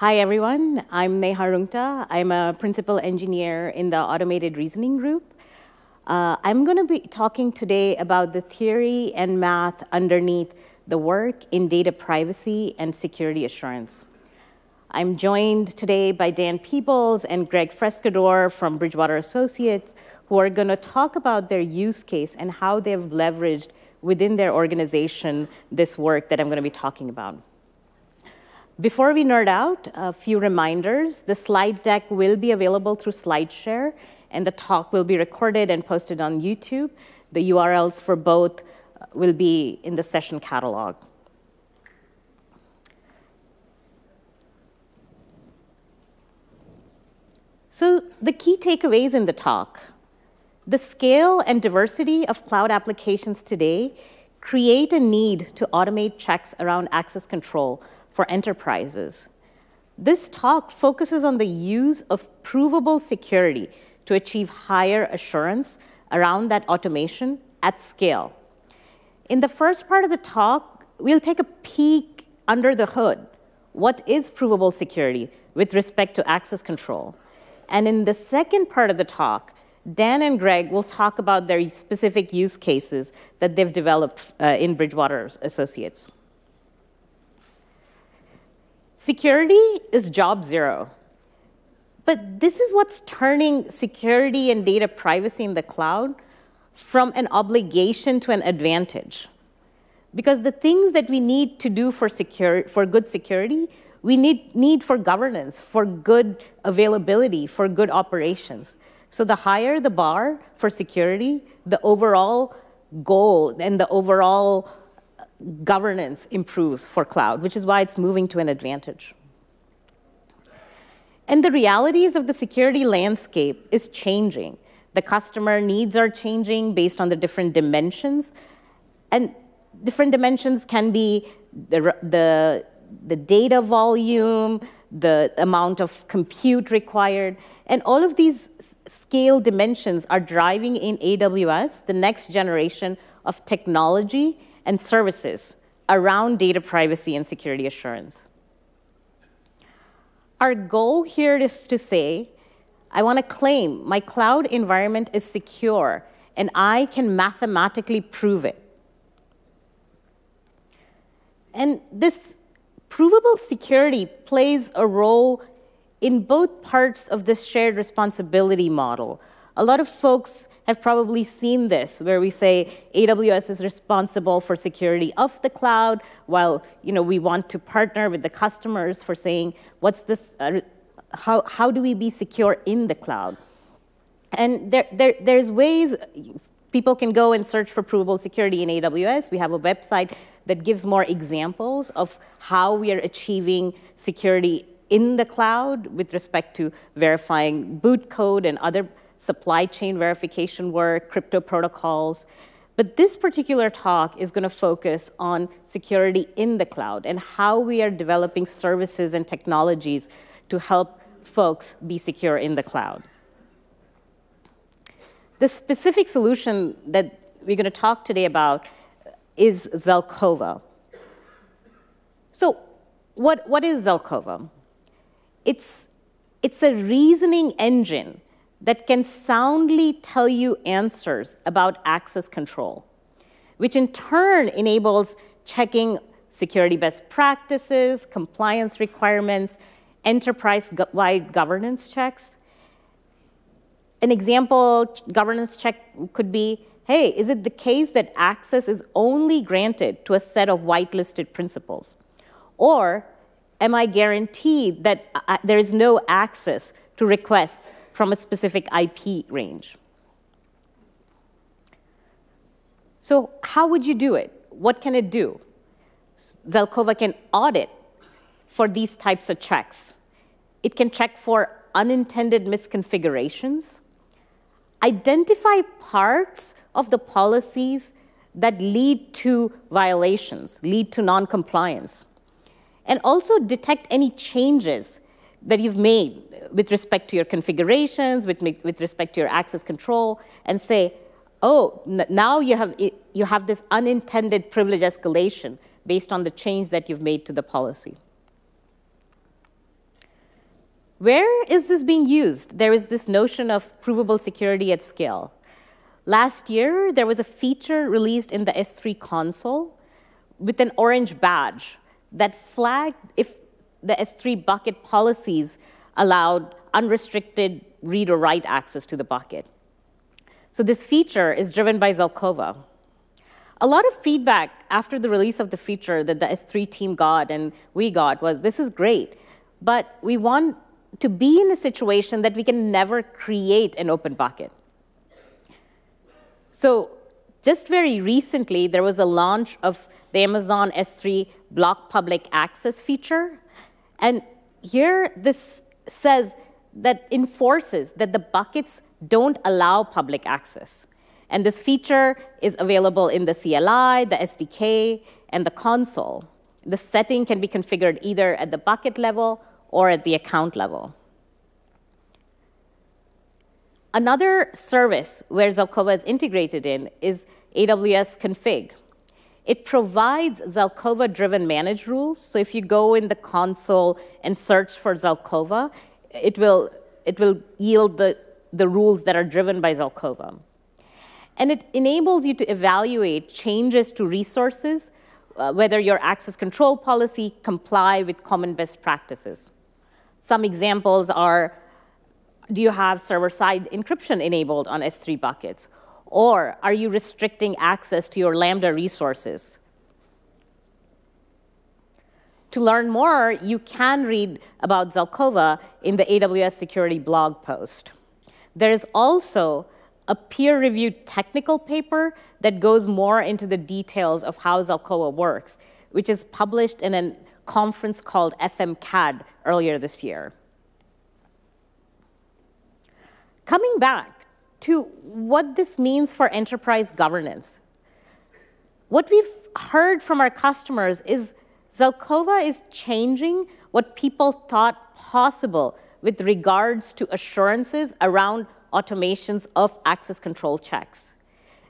Hi, everyone. I'm Neha Rungta. I'm a principal engineer in the automated reasoning group. Uh, I'm going to be talking today about the theory and math underneath the work in data privacy and security assurance. I'm joined today by Dan Peebles and Greg Frascadore from Bridgewater Associates, who are going to talk about their use case and how they've leveraged within their organization this work that I'm going to be talking about. Before we nerd out, a few reminders. The slide deck will be available through SlideShare, and the talk will be recorded and posted on YouTube. The URLs for both uh, will be in the session catalog. So the key takeaways in the talk. The scale and diversity of cloud applications today create a need to automate checks around access control for enterprises. This talk focuses on the use of provable security to achieve higher assurance around that automation at scale. In the first part of the talk, we'll take a peek under the hood. What is provable security with respect to access control? And in the second part of the talk, Dan and Greg will talk about their specific use cases that they've developed uh, in Bridgewater Associates. Security is job zero. But this is what's turning security and data privacy in the cloud from an obligation to an advantage. Because the things that we need to do for, secure, for good security, we need, need for governance, for good availability, for good operations. So the higher the bar for security, the overall goal and the overall governance improves for cloud, which is why it's moving to an advantage. And the realities of the security landscape is changing. The customer needs are changing based on the different dimensions. And different dimensions can be the, the, the data volume, the amount of compute required, and all of these scale dimensions are driving in AWS the next generation of technology and services around data privacy and security assurance. Our goal here is to say, I want to claim my cloud environment is secure and I can mathematically prove it. And this provable security plays a role in both parts of this shared responsibility model. A lot of folks have probably seen this, where we say AWS is responsible for security of the cloud, while you know, we want to partner with the customers for saying, what's this, uh, how, how do we be secure in the cloud? And there, there, there's ways people can go and search for provable security in AWS. We have a website that gives more examples of how we are achieving security in the cloud with respect to verifying boot code and other supply chain verification work, crypto protocols. But this particular talk is going to focus on security in the cloud and how we are developing services and technologies to help folks be secure in the cloud. The specific solution that we're going to talk today about is Zelkova. So what, what is Zelkova? It's, it's a reasoning engine that can soundly tell you answers about access control, which in turn enables checking security best practices, compliance requirements, enterprise-wide governance checks. An example governance check could be, hey, is it the case that access is only granted to a set of whitelisted principals? Or am I guaranteed that uh, there is no access to requests from a specific IP range. So how would you do it? What can it do? Zelkova can audit for these types of checks. It can check for unintended misconfigurations, identify parts of the policies that lead to violations, lead to noncompliance, and also detect any changes that you've made with respect to your configurations, with, with respect to your access control, and say, oh, now you have, you have this unintended privilege escalation based on the change that you've made to the policy. Where is this being used? There is this notion of provable security at scale. Last year, there was a feature released in the S3 console with an orange badge that flagged if the S3 bucket policies allowed unrestricted read or write access to the bucket. So this feature is driven by Zelkova. A lot of feedback after the release of the feature that the S3 team got and we got was, this is great, but we want to be in a situation that we can never create an open bucket. So just very recently, there was a launch of the Amazon S3 block public access feature. And here this says that enforces that the buckets don't allow public access. And this feature is available in the CLI, the SDK, and the console. The setting can be configured either at the bucket level or at the account level. Another service where Zelkova is integrated in is AWS Config. It provides Zelkova-driven manage rules. So if you go in the console and search for Zelkova, it will, it will yield the, the rules that are driven by Zelkova. And it enables you to evaluate changes to resources, uh, whether your access control policy comply with common best practices. Some examples are do you have server-side encryption enabled on S3 buckets? Or are you restricting access to your Lambda resources? To learn more, you can read about Zelkova in the AWS security blog post. There is also a peer-reviewed technical paper that goes more into the details of how Zelkova works, which is published in a conference called FMCAD earlier this year. Coming back to what this means for enterprise governance, what we've heard from our customers is Zelkova is changing what people thought possible with regards to assurances around automations of access control checks.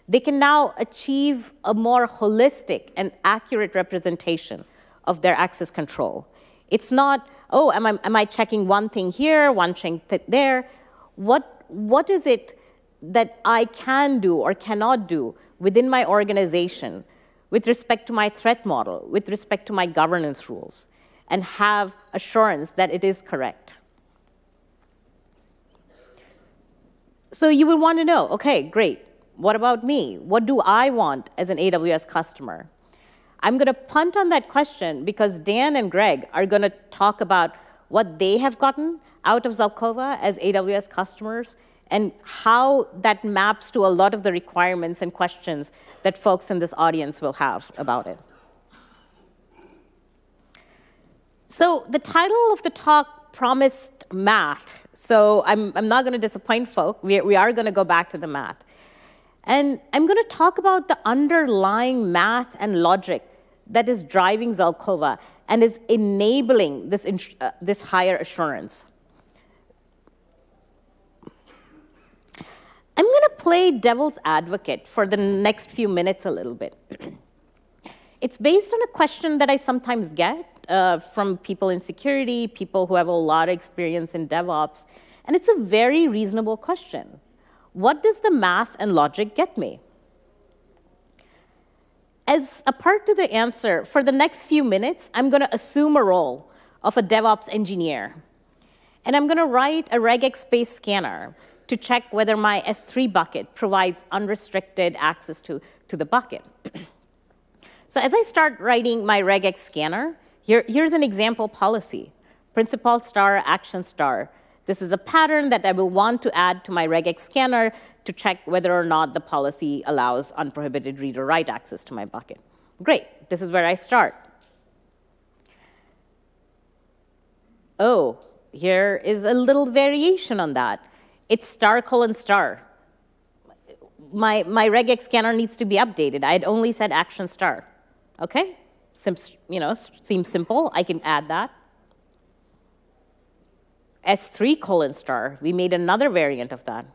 They can now achieve a more holistic and accurate representation of their access control. It's not, oh, am I, am I checking one thing here, one thing there? What what is it that I can do or cannot do within my organization with respect to my threat model, with respect to my governance rules, and have assurance that it is correct. So you would want to know, okay, great, what about me? What do I want as an AWS customer? I'm going to punt on that question because Dan and Greg are going to talk about what they have gotten out of Zelkova as AWS customers and how that maps to a lot of the requirements and questions that folks in this audience will have about it. So the title of the talk promised math. So I'm, I'm not going to disappoint folk. We, we are going to go back to the math. And I'm going to talk about the underlying math and logic that is driving Zelkova and is enabling this, uh, this higher assurance. I'm going to play devil's advocate for the next few minutes a little bit. it's based on a question that I sometimes get uh, from people in security, people who have a lot of experience in DevOps, and it's a very reasonable question. What does the math and logic get me? As a part to the answer, for the next few minutes, I'm going to assume a role of a DevOps engineer. And I'm going to write a regex-based scanner to check whether my S3 bucket provides unrestricted access to, to the bucket. so as I start writing my regex scanner, here, here's an example policy, principal star, action star. This is a pattern that I will want to add to my regex scanner to check whether or not the policy allows unprohibited read or write access to my bucket. Great, this is where I start. Oh, here is a little variation on that it's star colon star. My, my regex scanner needs to be updated. I had only said action star. Okay? Seems, you know, seems simple. I can add that. S3 colon star, we made another variant of that.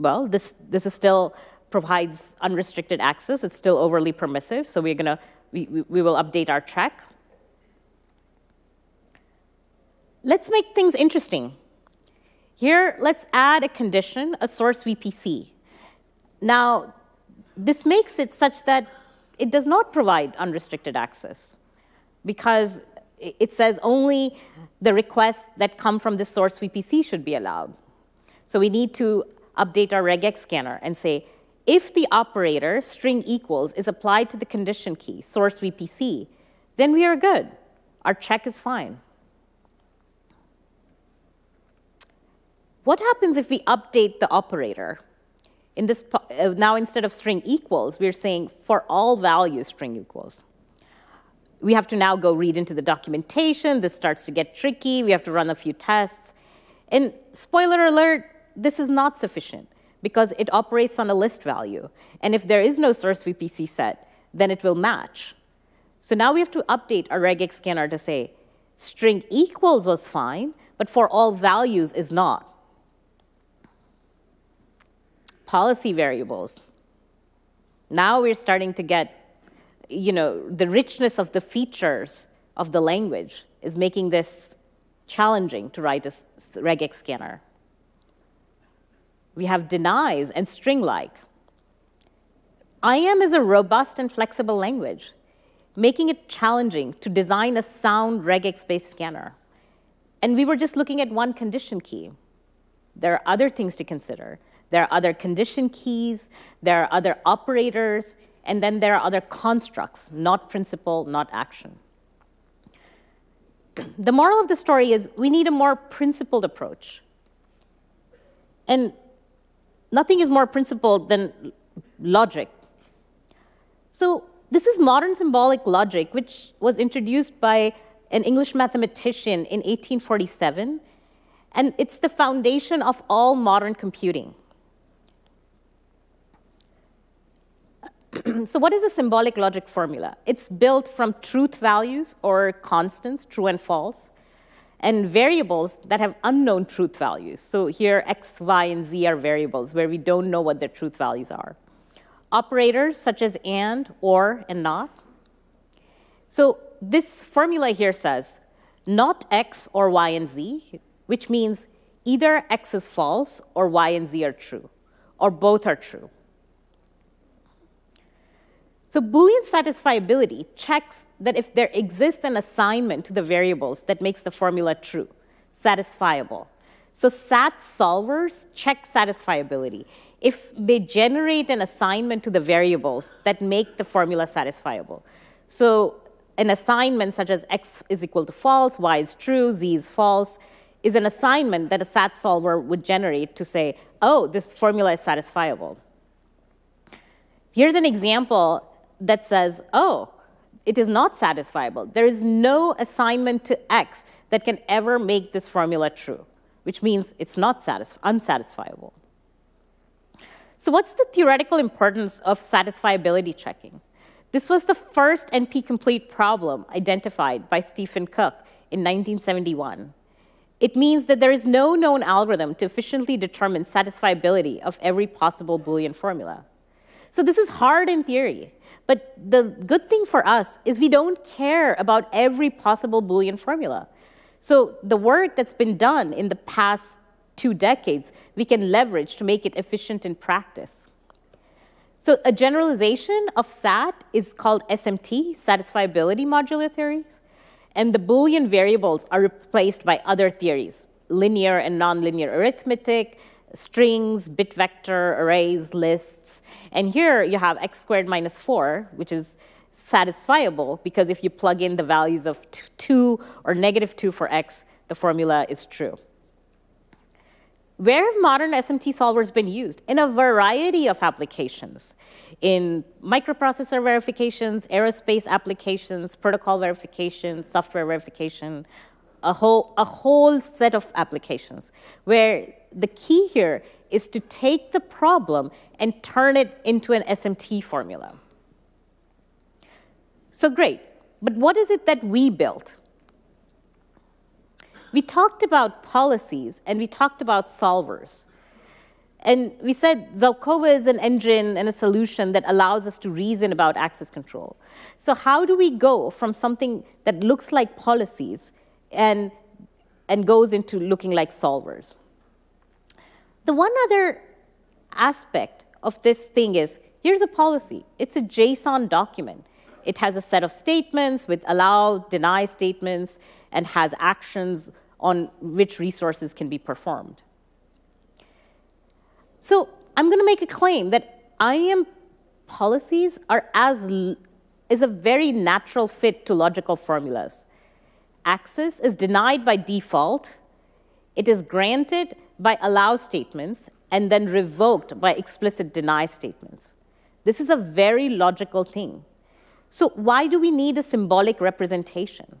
Well, this, this is still provides unrestricted access. It's still overly permissive, so we're gonna, we, we will update our track. let's make things interesting. Here, let's add a condition, a source VPC. Now, this makes it such that it does not provide unrestricted access because it says only the requests that come from the source VPC should be allowed. So we need to update our regex scanner and say, if the operator string equals is applied to the condition key, source VPC, then we are good. Our check is fine. What happens if we update the operator? In this, uh, now instead of string equals, we're saying for all values string equals. We have to now go read into the documentation. This starts to get tricky. We have to run a few tests. And spoiler alert, this is not sufficient because it operates on a list value. And if there is no source VPC set, then it will match. So now we have to update our regex scanner to say string equals was fine, but for all values is not policy variables. Now we're starting to get, you know, the richness of the features of the language is making this challenging to write a regex scanner. We have denies and string-like. IAM is a robust and flexible language, making it challenging to design a sound regex-based scanner. And we were just looking at one condition key. There are other things to consider. There are other condition keys, there are other operators, and then there are other constructs, not principal, not action. The moral of the story is we need a more principled approach. And nothing is more principled than logic. So this is modern symbolic logic, which was introduced by an English mathematician in 1847, and it's the foundation of all modern computing. so what is a symbolic logic formula? It's built from truth values or constants, true and false, and variables that have unknown truth values. So here, x, y, and z are variables where we don't know what their truth values are. Operators such as and, or, and not. So this formula here says not x or y and z, which means either x is false or y and z are true, or both are true. So Boolean satisfiability checks that if there exists an assignment to the variables that makes the formula true, satisfiable. So SAT solvers check satisfiability. If they generate an assignment to the variables that make the formula satisfiable. So an assignment such as x is equal to false, y is true, z is false, is an assignment that a SAT solver would generate to say, oh, this formula is satisfiable. Here's an example that says, oh, it is not satisfiable. There is no assignment to x that can ever make this formula true, which means it's not unsatisfiable. So what's the theoretical importance of satisfiability checking? This was the first NP-complete problem identified by Stephen Cook in 1971. It means that there is no known algorithm to efficiently determine satisfiability of every possible Boolean formula. So this is hard in theory, but the good thing for us is we don't care about every possible Boolean formula. So the work that's been done in the past two decades, we can leverage to make it efficient in practice. So a generalization of SAT is called SMT, satisfiability modulo theories, and the Boolean variables are replaced by other theories, linear and nonlinear arithmetic, strings, bit vector, arrays, lists. And here you have x squared minus 4, which is satisfiable because if you plug in the values of 2 or negative 2 for x, the formula is true. Where have modern SMT solvers been used? In a variety of applications. In microprocessor verifications, aerospace applications, protocol verification, software verification, a whole, a whole set of applications where the key here is to take the problem and turn it into an SMT formula. So great, but what is it that we built? We talked about policies and we talked about solvers. And we said Zelkova is an engine and a solution that allows us to reason about access control. So how do we go from something that looks like policies and and goes into looking like solvers. The one other aspect of this thing is here's a policy. It's a JSON document. It has a set of statements with allow, deny statements, and has actions on which resources can be performed. So I'm going to make a claim that IAM policies are as is a very natural fit to logical formulas. Access is denied by default. It is granted by allow statements and then revoked by explicit deny statements. This is a very logical thing. So why do we need a symbolic representation?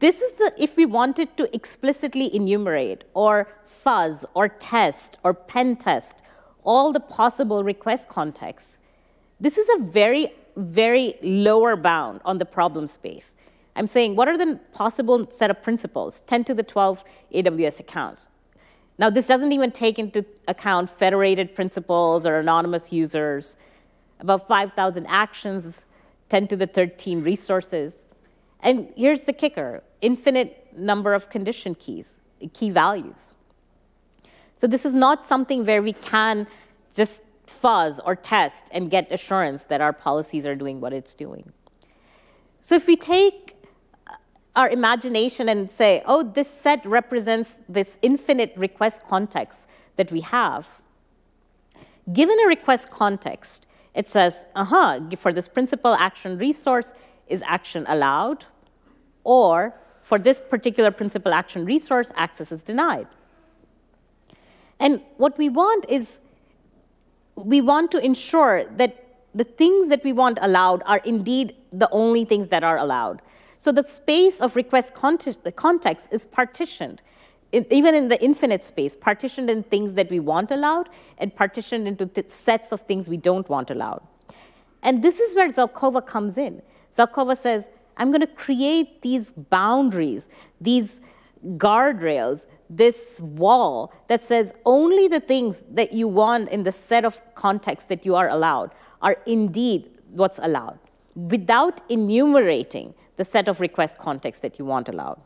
This is the, if we wanted to explicitly enumerate or fuzz or test or pen test all the possible request contexts, this is a very, very lower bound on the problem space. I'm saying, what are the possible set of principals? 10 to the 12 AWS accounts? Now, this doesn't even take into account federated principals or anonymous users, about 5,000 actions, 10 to the 13 resources. And here's the kicker, infinite number of condition keys, key values. So this is not something where we can just fuzz or test and get assurance that our policies are doing what it's doing. So if we take our imagination and say, oh, this set represents this infinite request context that we have, given a request context, it says, uh-huh, for this principal action resource, is action allowed? Or for this particular principal action resource, access is denied. And what we want is, we want to ensure that the things that we want allowed are indeed the only things that are allowed. So the space of request context is partitioned, even in the infinite space, partitioned in things that we want allowed and partitioned into sets of things we don't want allowed. And this is where Zelkova comes in. Zelkova says, I'm going to create these boundaries, these guardrails, this wall that says only the things that you want in the set of context that you are allowed are indeed what's allowed, without enumerating the set of request context that you want allowed.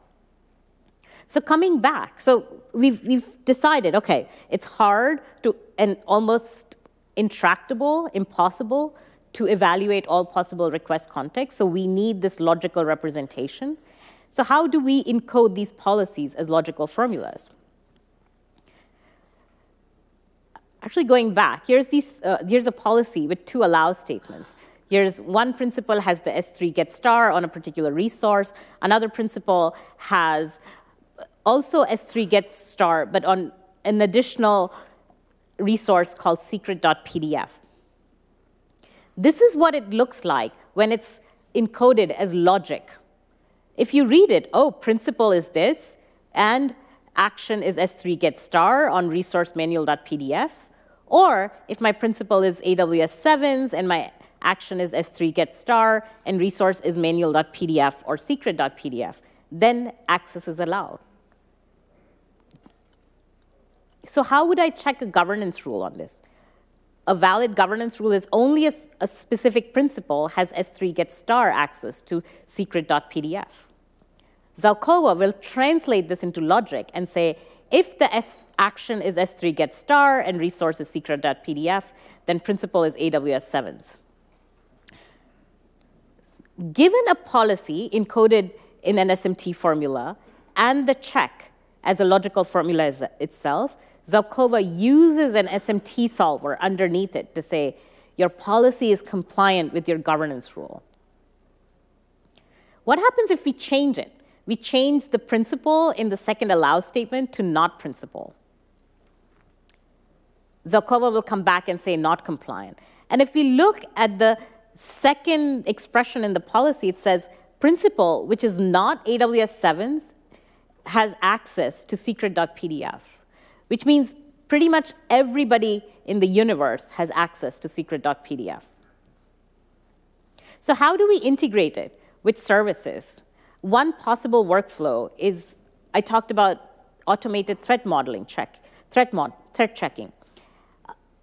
So coming back, so we've, we've decided, okay, it's hard to, and almost intractable, impossible to evaluate all possible request contexts, so we need this logical representation. So how do we encode these policies as logical formulas? Actually going back, here's, these, uh, here's a policy with two allow statements. Here's one principal has the S3 get star on a particular resource. Another principal has also S3 get star, but on an additional resource called secret.pdf. This is what it looks like when it's encoded as logic. If you read it, oh, principal is this, and action is S3 get star on resource manual.pdf. Or if my principal is AWS 7s and my action is S3 get star, and resource is manual.pdf or secret.pdf, then access is allowed. So how would I check a governance rule on this? A valid governance rule is only a, a specific principal has S3 get star access to secret.pdf. Zelkova will translate this into logic and say, if the S action is S3 get star and resource is secret.pdf, then principal is AWS 7s given a policy encoded in an SMT formula and the check as a logical formula itself, Zelkova uses an SMT solver underneath it to say, your policy is compliant with your governance rule. What happens if we change it? We change the principal in the second allow statement to not principal. Zelkova will come back and say not compliant. And if we look at the second expression in the policy, it says principal, which is not AWS 7s, has access to secret.pdf, which means pretty much everybody in the universe has access to secret.pdf. So how do we integrate it with services? One possible workflow is, I talked about automated threat modeling check, threat, mod, threat checking.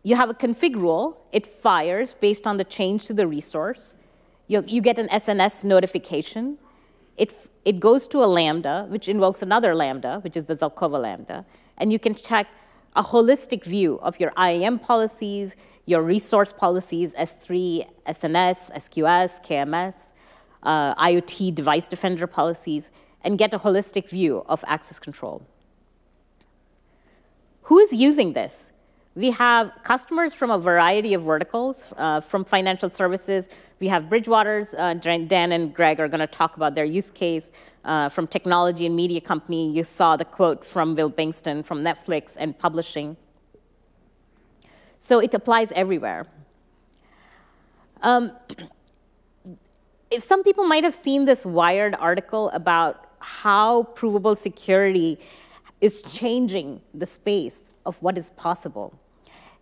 You have a config rule. It fires based on the change to the resource. You, you get an SNS notification. it, it goes to a Lambda, which invokes another Lambda, which is the Zelkova Lambda, and you can check a holistic view of your IAM policies, your resource policies, S3, SNS, SQS, KMS, uh, IoT device defender policies, and get a holistic view of access control. Who is using this? We have customers from a variety of verticals, uh, from financial services. We have Bridgewater's, uh, Dan and Greg are going to talk about their use case. Uh, from technology and media company, you saw the quote from Will Bengtson from Netflix and publishing. So it applies everywhere. Um, if some people might have seen this Wired article about how provable security is changing the space of what is possible.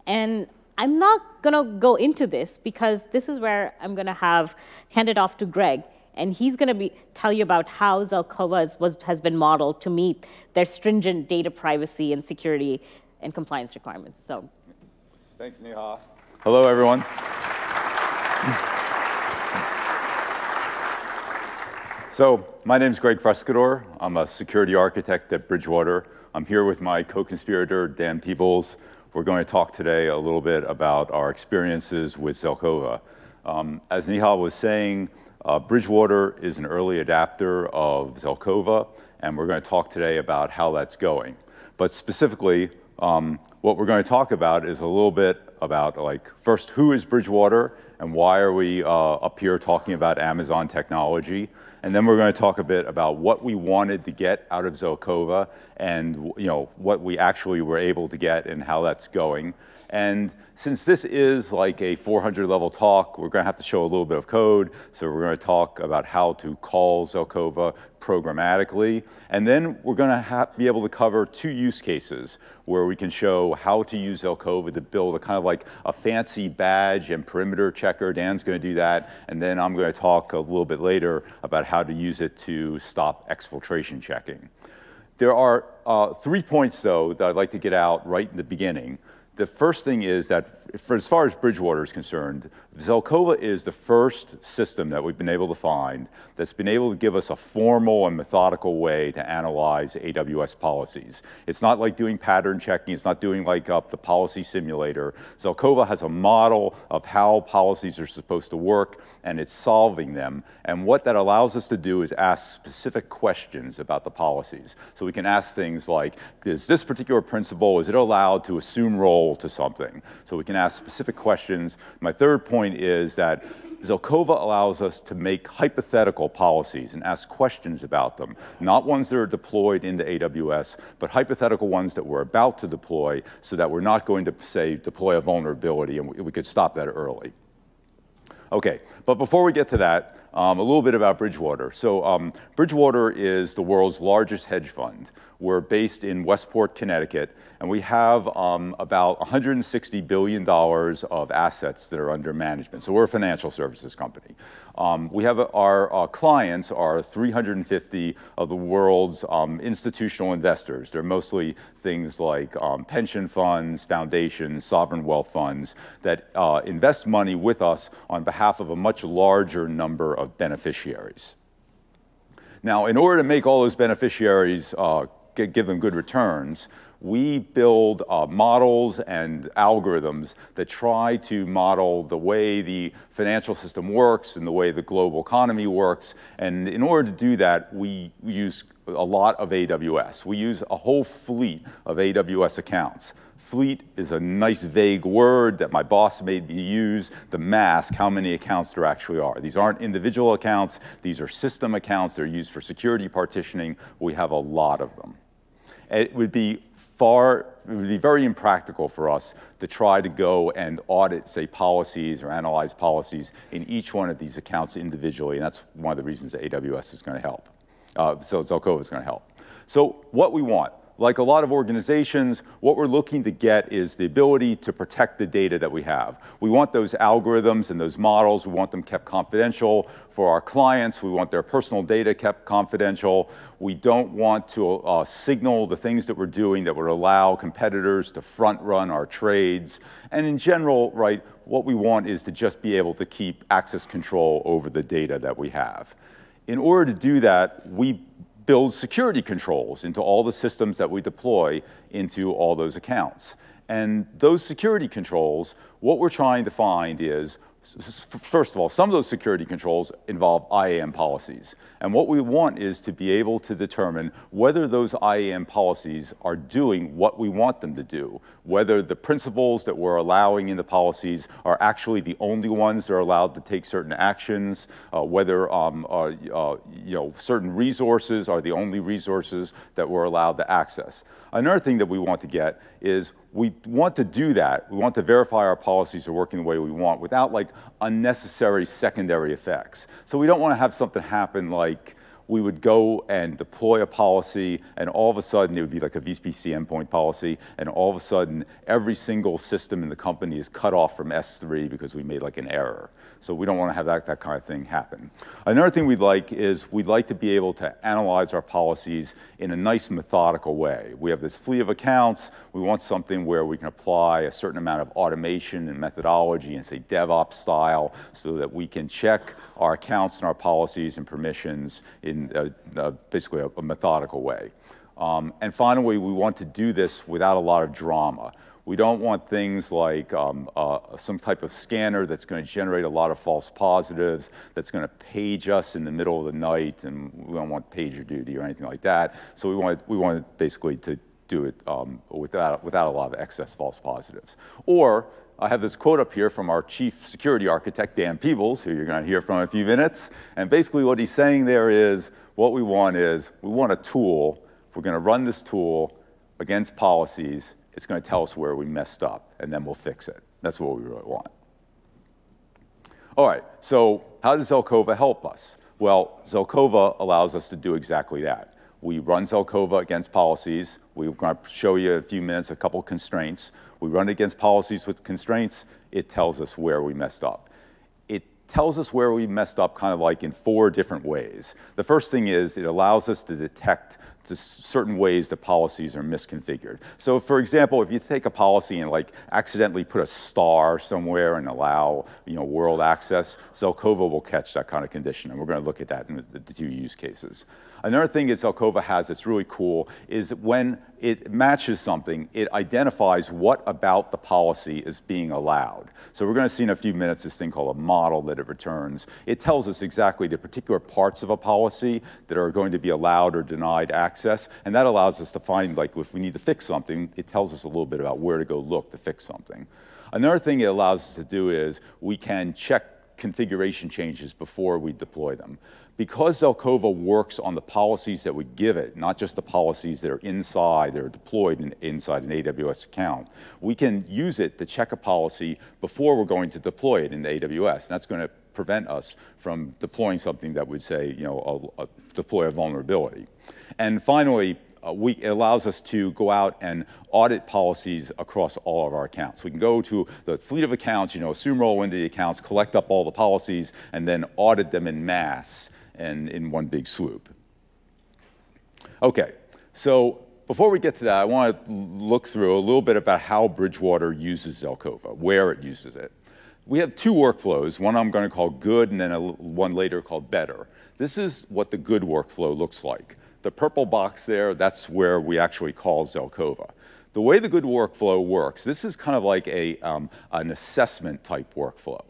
And I'm not going to go into this because this is where I'm going to have hand it off to Greg. And he's going to be, tell you about how Zelkova was, has been modeled to meet their stringent data privacy and security and compliance requirements. So, Thanks, Neha. Hello, everyone. So my name is Greg Frascadore. I'm a security architect at Bridgewater. I'm here with my co-conspirator, Dan Peebles. We're going to talk today a little bit about our experiences with Zelkova. Um, as Neha was saying, uh, Bridgewater is an early adapter of Zelkova, and we're going to talk today about how that's going. But specifically, um, what we're going to talk about is a little bit about, like, first, who is Bridgewater, and why are we uh, up here talking about Amazon technology? And then we're going to talk a bit about what we wanted to get out of Zelkova and you know, what we actually were able to get and how that's going. And since this is like a 400 level talk, we're going to have to show a little bit of code. So we're going to talk about how to call Zelkova programmatically. And then we're going to be able to cover two use cases where we can show how to use Zelkova to build a kind of like a fancy badge and perimeter checker. Dan's going to do that. And then I'm going to talk a little bit later about how to use it to stop exfiltration checking. There are uh, three points, though, that I'd like to get out right in the beginning the first thing is that, for, as far as Bridgewater is concerned, Zelkova is the first system that we've been able to find that's been able to give us a formal and methodical way to analyze AWS policies. It's not like doing pattern checking. It's not doing like uh, the policy simulator. Zelkova has a model of how policies are supposed to work, and it's solving them. And what that allows us to do is ask specific questions about the policies. So we can ask things like, is this particular principal, is it allowed to assume role to something? So we can ask specific questions. My third point is that Zelkova allows us to make hypothetical policies and ask questions about them, not ones that are deployed into AWS, but hypothetical ones that we're about to deploy so that we're not going to, say, deploy a vulnerability and we could stop that early. Okay, but before we get to that, um, a little bit about Bridgewater. So um, Bridgewater is the world's largest hedge fund. We're based in Westport, Connecticut, and we have um, about $160 billion of assets that are under management. So we're a financial services company. Um, we have our, our, clients are 350 of the world's um, institutional investors. They're mostly things like um, pension funds, foundations, sovereign wealth funds that uh, invest money with us on behalf of a much larger number of beneficiaries. Now, in order to make all those beneficiaries uh, give them good returns, we build uh, models and algorithms that try to model the way the financial system works and the way the global economy works. And in order to do that, we use a lot of AWS. We use a whole fleet of AWS accounts. Fleet is a nice vague word that my boss made me use to mask how many accounts there actually are. These aren't individual accounts, these are system accounts. They're used for security partitioning. We have a lot of them. It would be far, it would be very impractical for us to try to go and audit, say, policies or analyze policies in each one of these accounts individually, and that's one of the reasons that AWS is going to help. Uh, so Zelkova is going to help. So what we want, like a lot of organizations, what we're looking to get is the ability to protect the data that we have. We want those algorithms and those models, we want them kept confidential for our clients. We want their personal data kept confidential. We don't want to uh, signal the things that we're doing that would allow competitors to front run our trades. And in general, right, what we want is to just be able to keep access control over the data that we have. In order to do that, we build security controls into all the systems that we deploy into all those accounts. And those security controls, what we're trying to find is First of all, some of those security controls involve IAM policies. And what we want is to be able to determine whether those IAM policies are doing what we want them to do, whether the principals that we're allowing in the policies are actually the only ones that are allowed to take certain actions, uh, whether um, uh, uh, you know, certain resources are the only resources that we're allowed to access. Another thing that we want to get is we want to do that. We want to verify our policies are working the way we want without like unnecessary secondary effects. So we don't want to have something happen like we would go and deploy a policy and all of a sudden it would be like a VPC endpoint policy and all of a sudden every single system in the company is cut off from S3 because we made like an error. So we don't want to have that, that kind of thing happen. Another thing we'd like is we'd like to be able to analyze our policies in a nice methodical way. We have this fleet of accounts. We want something where we can apply a certain amount of automation and methodology and say DevOps style so that we can check our accounts and our policies and permissions in a, a, basically a, a, methodical way. Um, and finally, we want to do this without a lot of drama. We don't want things like um, uh, some type of scanner that's going to generate a lot of false positives, that's going to page us in the middle of the night, and we don't want pager duty or anything like that. So we want, we want basically to do it um, without, without a lot of excess false positives. Or I have this quote up here from our chief security architect, Dan Peebles, who you're going to hear from in a few minutes. And basically what he's saying there is, what we want is, we want a tool. We're going to run this tool against policies it's going to tell us where we messed up, and then we'll fix it. That's what we really want. All right, so how does Zelkova help us? Well, Zelkova allows us to do exactly that. We run Zelkova against policies. We're going to show you in a few minutes a couple constraints. We run against policies with constraints. It tells us where we messed up. It tells us where we messed up kind of like in four different ways. The first thing is it allows us to detect to certain ways that policies are misconfigured. So for example, if you take a policy and like accidentally put a star somewhere and allow you know, world access, Zelkova will catch that kind of condition. And we're going to look at that in the, the two use cases. Another thing that Zelkova has that's really cool is when it matches something, it identifies what about the policy is being allowed. So we're going to see in a few minutes this thing called a model that it returns. It tells us exactly the particular parts of a policy that are going to be allowed or denied access, and that allows us to find, like, if we need to fix something, it tells us a little bit about where to go look to fix something. Another thing it allows us to do is we can check configuration changes before we deploy them because Zelkova works on the policies that we give it, not just the policies that are inside, that are deployed in, inside an AWS account, we can use it to check a policy before we're going to deploy it in AWS. And that's going to prevent us from deploying something that would say, you know, a, a deploy a vulnerability. And finally, uh, we, it allows us to go out and audit policies across all of our accounts. We can go to the fleet of accounts, you know, assume role into the accounts, collect up all the policies, and then audit them in mass and in one big swoop. Okay, so before we get to that, I want to look through a little bit about how Bridgewater uses Zelkova, where it uses it. We have two workflows, one I'm going to call good and then a, one later called better. This is what the good workflow looks like. The purple box there, that's where we actually call Zelkova. The way the good workflow works, this is kind of like a, um, an assessment type workflow.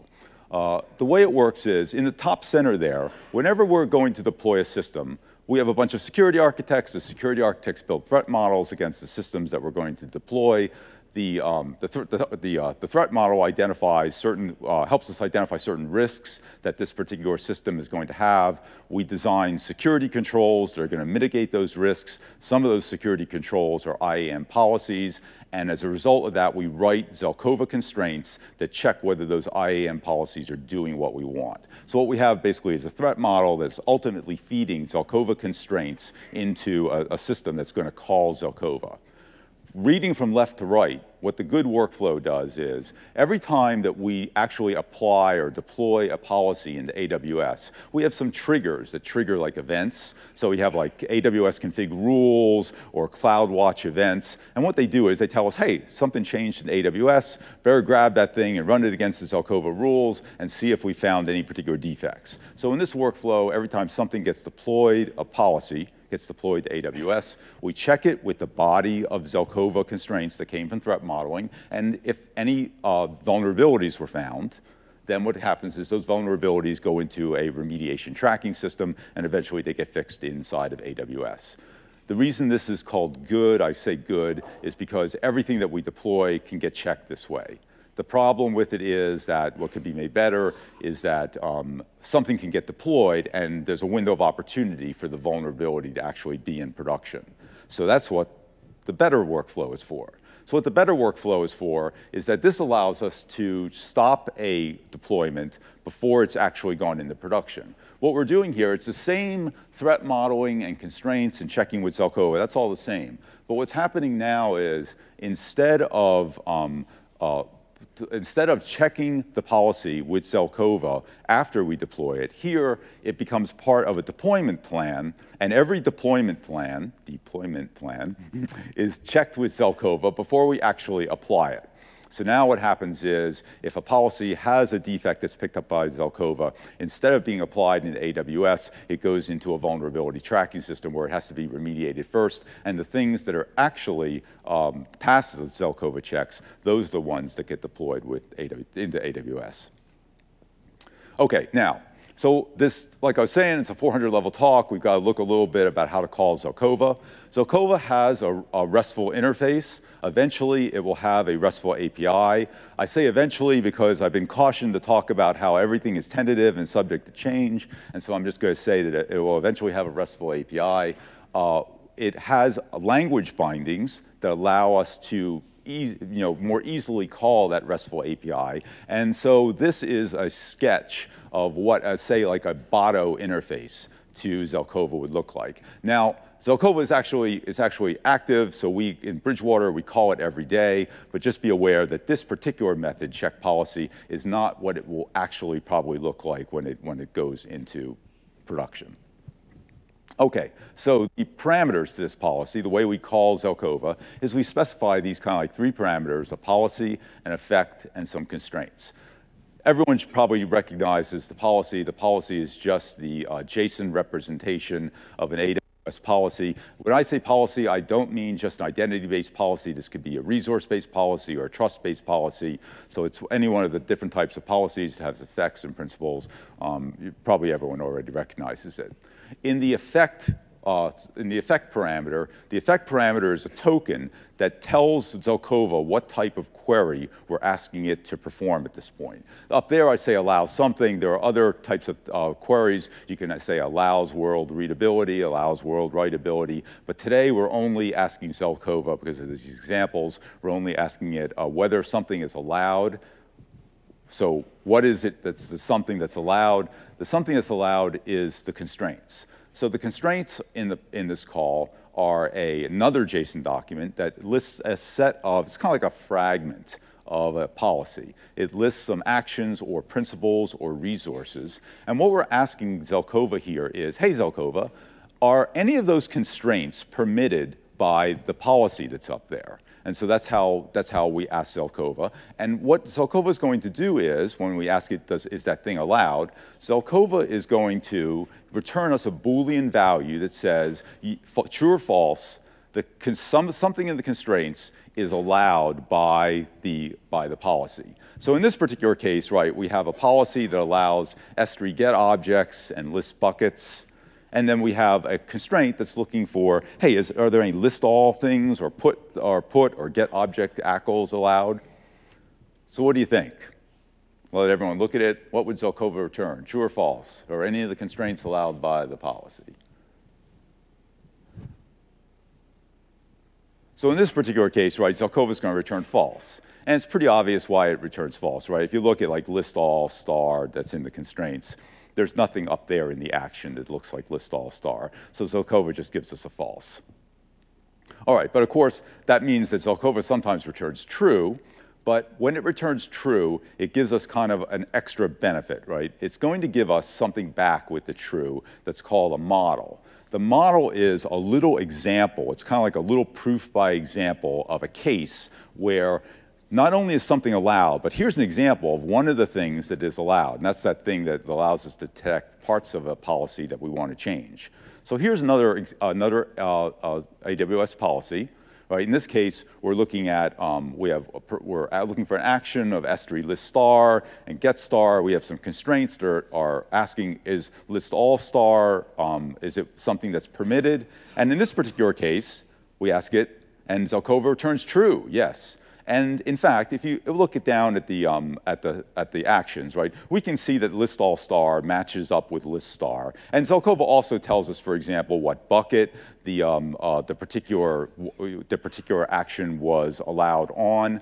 Uh, the way it works is, in the top center there, whenever we're going to deploy a system, we have a bunch of security architects. The security architects build threat models against the systems that we're going to deploy. The, um, the, th the, the, uh, the, threat model identifies certain, uh, helps us identify certain risks that this particular system is going to have. We design security controls that are going to mitigate those risks. Some of those security controls are IAM policies, and as a result of that, we write Zelkova constraints that check whether those IAM policies are doing what we want. So what we have basically is a threat model that's ultimately feeding Zelkova constraints into a, a system that's going to call Zelkova. Reading from left to right, what the good workflow does is every time that we actually apply or deploy a policy into AWS, we have some triggers that trigger like events. So we have like AWS config rules or CloudWatch events. And what they do is they tell us, hey, something changed in AWS, better grab that thing and run it against the Zelkova rules and see if we found any particular defects. So in this workflow, every time something gets deployed, a policy, gets deployed to AWS. We check it with the body of Zelkova constraints that came from threat modeling, and if any uh, vulnerabilities were found, then what happens is those vulnerabilities go into a remediation tracking system, and eventually they get fixed inside of AWS. The reason this is called good, I say good, is because everything that we deploy can get checked this way. The problem with it is that what could be made better is that um, something can get deployed and there's a window of opportunity for the vulnerability to actually be in production. So that's what the better workflow is for. So what the better workflow is for is that this allows us to stop a deployment before it's actually gone into production. What we're doing here, it's the same threat modeling and constraints and checking with Zelkova, that's all the same. But what's happening now is instead of um, uh, instead of checking the policy with Zelkova after we deploy it, here it becomes part of a deployment plan, and every deployment plan, deployment plan, is checked with Zelkova before we actually apply it. So now what happens is if a policy has a defect that's picked up by Zelkova, instead of being applied in AWS, it goes into a vulnerability tracking system where it has to be remediated first. And the things that are actually um, past the Zelkova checks, those are the ones that get deployed with AW, into AWS. Okay, now, so this, like I was saying, it's a 400 level talk. We've got to look a little bit about how to call Zelkova. Zelkova has a, a, RESTful interface. Eventually, it will have a RESTful API. I say eventually because I've been cautioned to talk about how everything is tentative and subject to change. And so I'm just going to say that it will eventually have a RESTful API. Uh, it has language bindings that allow us to you know, more easily call that RESTful API. And so this is a sketch of what, uh, say, like a Boto interface to Zelkova would look like. Now, Zelkova is actually, is actually active, so we, in Bridgewater, we call it every day, but just be aware that this particular method, check policy, is not what it will actually probably look like when it, when it goes into production. Okay, so the parameters to this policy, the way we call Zelkova, is we specify these kind of like three parameters, a policy, an effect, and some constraints. Everyone probably recognizes the policy. The policy is just the uh, JSON representation of an AWS policy. When I say policy, I don't mean just an identity-based policy. This could be a resource-based policy or a trust-based policy. So it's any one of the different types of policies that has effects and principals. Um, probably everyone already recognizes it. In the effect uh, in the effect parameter, the effect parameter is a token that tells Zelkova what type of query we're asking it to perform at this point. Up there, I say allows something. There are other types of uh, queries. You can say allows world readability, allows world writability. But today, we're only asking Zelkova, because of these examples, we're only asking it uh, whether something is allowed. So what is it that's the something that's allowed? The something that's allowed is the constraints. So the constraints in, the, in this call are a, another JSON document that lists a set of, it's kind of like a fragment of a policy. It lists some actions or principals or resources. And what we're asking Zelkova here is, hey Zelkova, are any of those constraints permitted by the policy that's up there? And so that's how, that's how we ask Zelkova. And what Zelkova is going to do is, when we ask it, does, is that thing allowed, Zelkova is going to return us a Boolean value that says, true or false, the, some, something in the constraints is allowed by the, by the policy. So in this particular case, right, we have a policy that allows S3 get objects and list buckets, and then we have a constraint that's looking for, hey, is, are there any list all things or put or put or get object ACLs allowed? So what do you think? Let everyone look at it. What would Zelkova return, true or false, or any of the constraints allowed by the policy? So in this particular case, right, Zelkova is going to return false. And it's pretty obvious why it returns false, right? If you look at like list all star that's in the constraints, there's nothing up there in the action that looks like list all star. So Zelkova just gives us a false. All right, but of course, that means that Zelkova sometimes returns true, but when it returns true, it gives us kind of an extra benefit, right? It's going to give us something back with the true that's called a model. The model is a little example. It's kind of like a little proof by example of a case where not only is something allowed, but here's an example of one of the things that is allowed, and that's that thing that allows us to detect parts of a policy that we want to change. So here's another, another uh, uh, AWS policy. Right, in this case, we're looking at, um, we have, we're looking for an action of S3 list star and get star. We have some constraints that are, are asking, is list all star, um, is it something that's permitted? And in this particular case, we ask it, and Zelkova returns true, yes. And in fact, if you look it down at the, um, at, the, at the actions, right, we can see that list all star matches up with list star. And Zelkova also tells us, for example, what bucket the, um, uh, the, particular, the particular action was allowed on.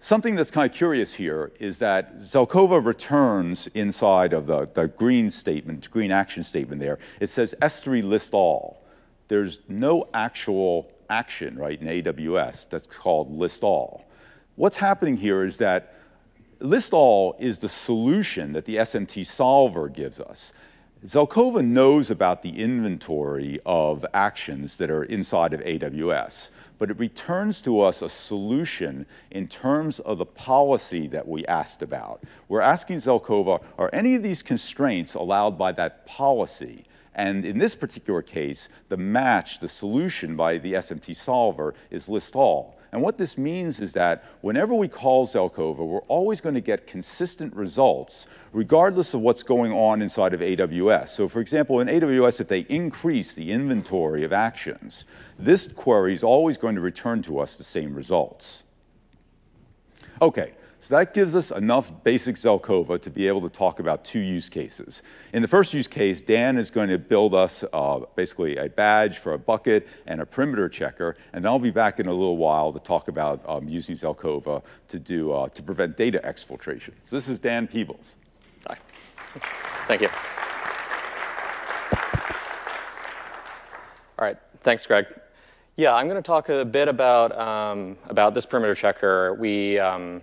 Something that's kind of curious here is that Zelkova returns inside of the, the green statement, green action statement there, it says S3 list all. There's no actual action, right, in AWS that's called list all. What's happening here is that list all is the solution that the SMT solver gives us. Zelkova knows about the inventory of actions that are inside of AWS, but it returns to us a solution in terms of the policy that we asked about. We're asking Zelkova, are any of these constraints allowed by that policy? And in this particular case, the match, the solution by the SMT solver is list all. And what this means is that whenever we call Zelkova, we're always going to get consistent results regardless of what's going on inside of AWS. So for example, in AWS, if they increase the inventory of actions, this query is always going to return to us the same results. Okay, so that gives us enough basic Zelkova to be able to talk about two use cases. In the first use case, Dan is going to build us uh, basically a badge for a bucket and a perimeter checker, and I'll be back in a little while to talk about um, using Zelkova to, do, uh, to prevent data exfiltration. So this is Dan Peebles. Hi. Thank you. All right, thanks, Greg. Yeah, I'm going to talk a bit about, um, about this perimeter checker. We, um,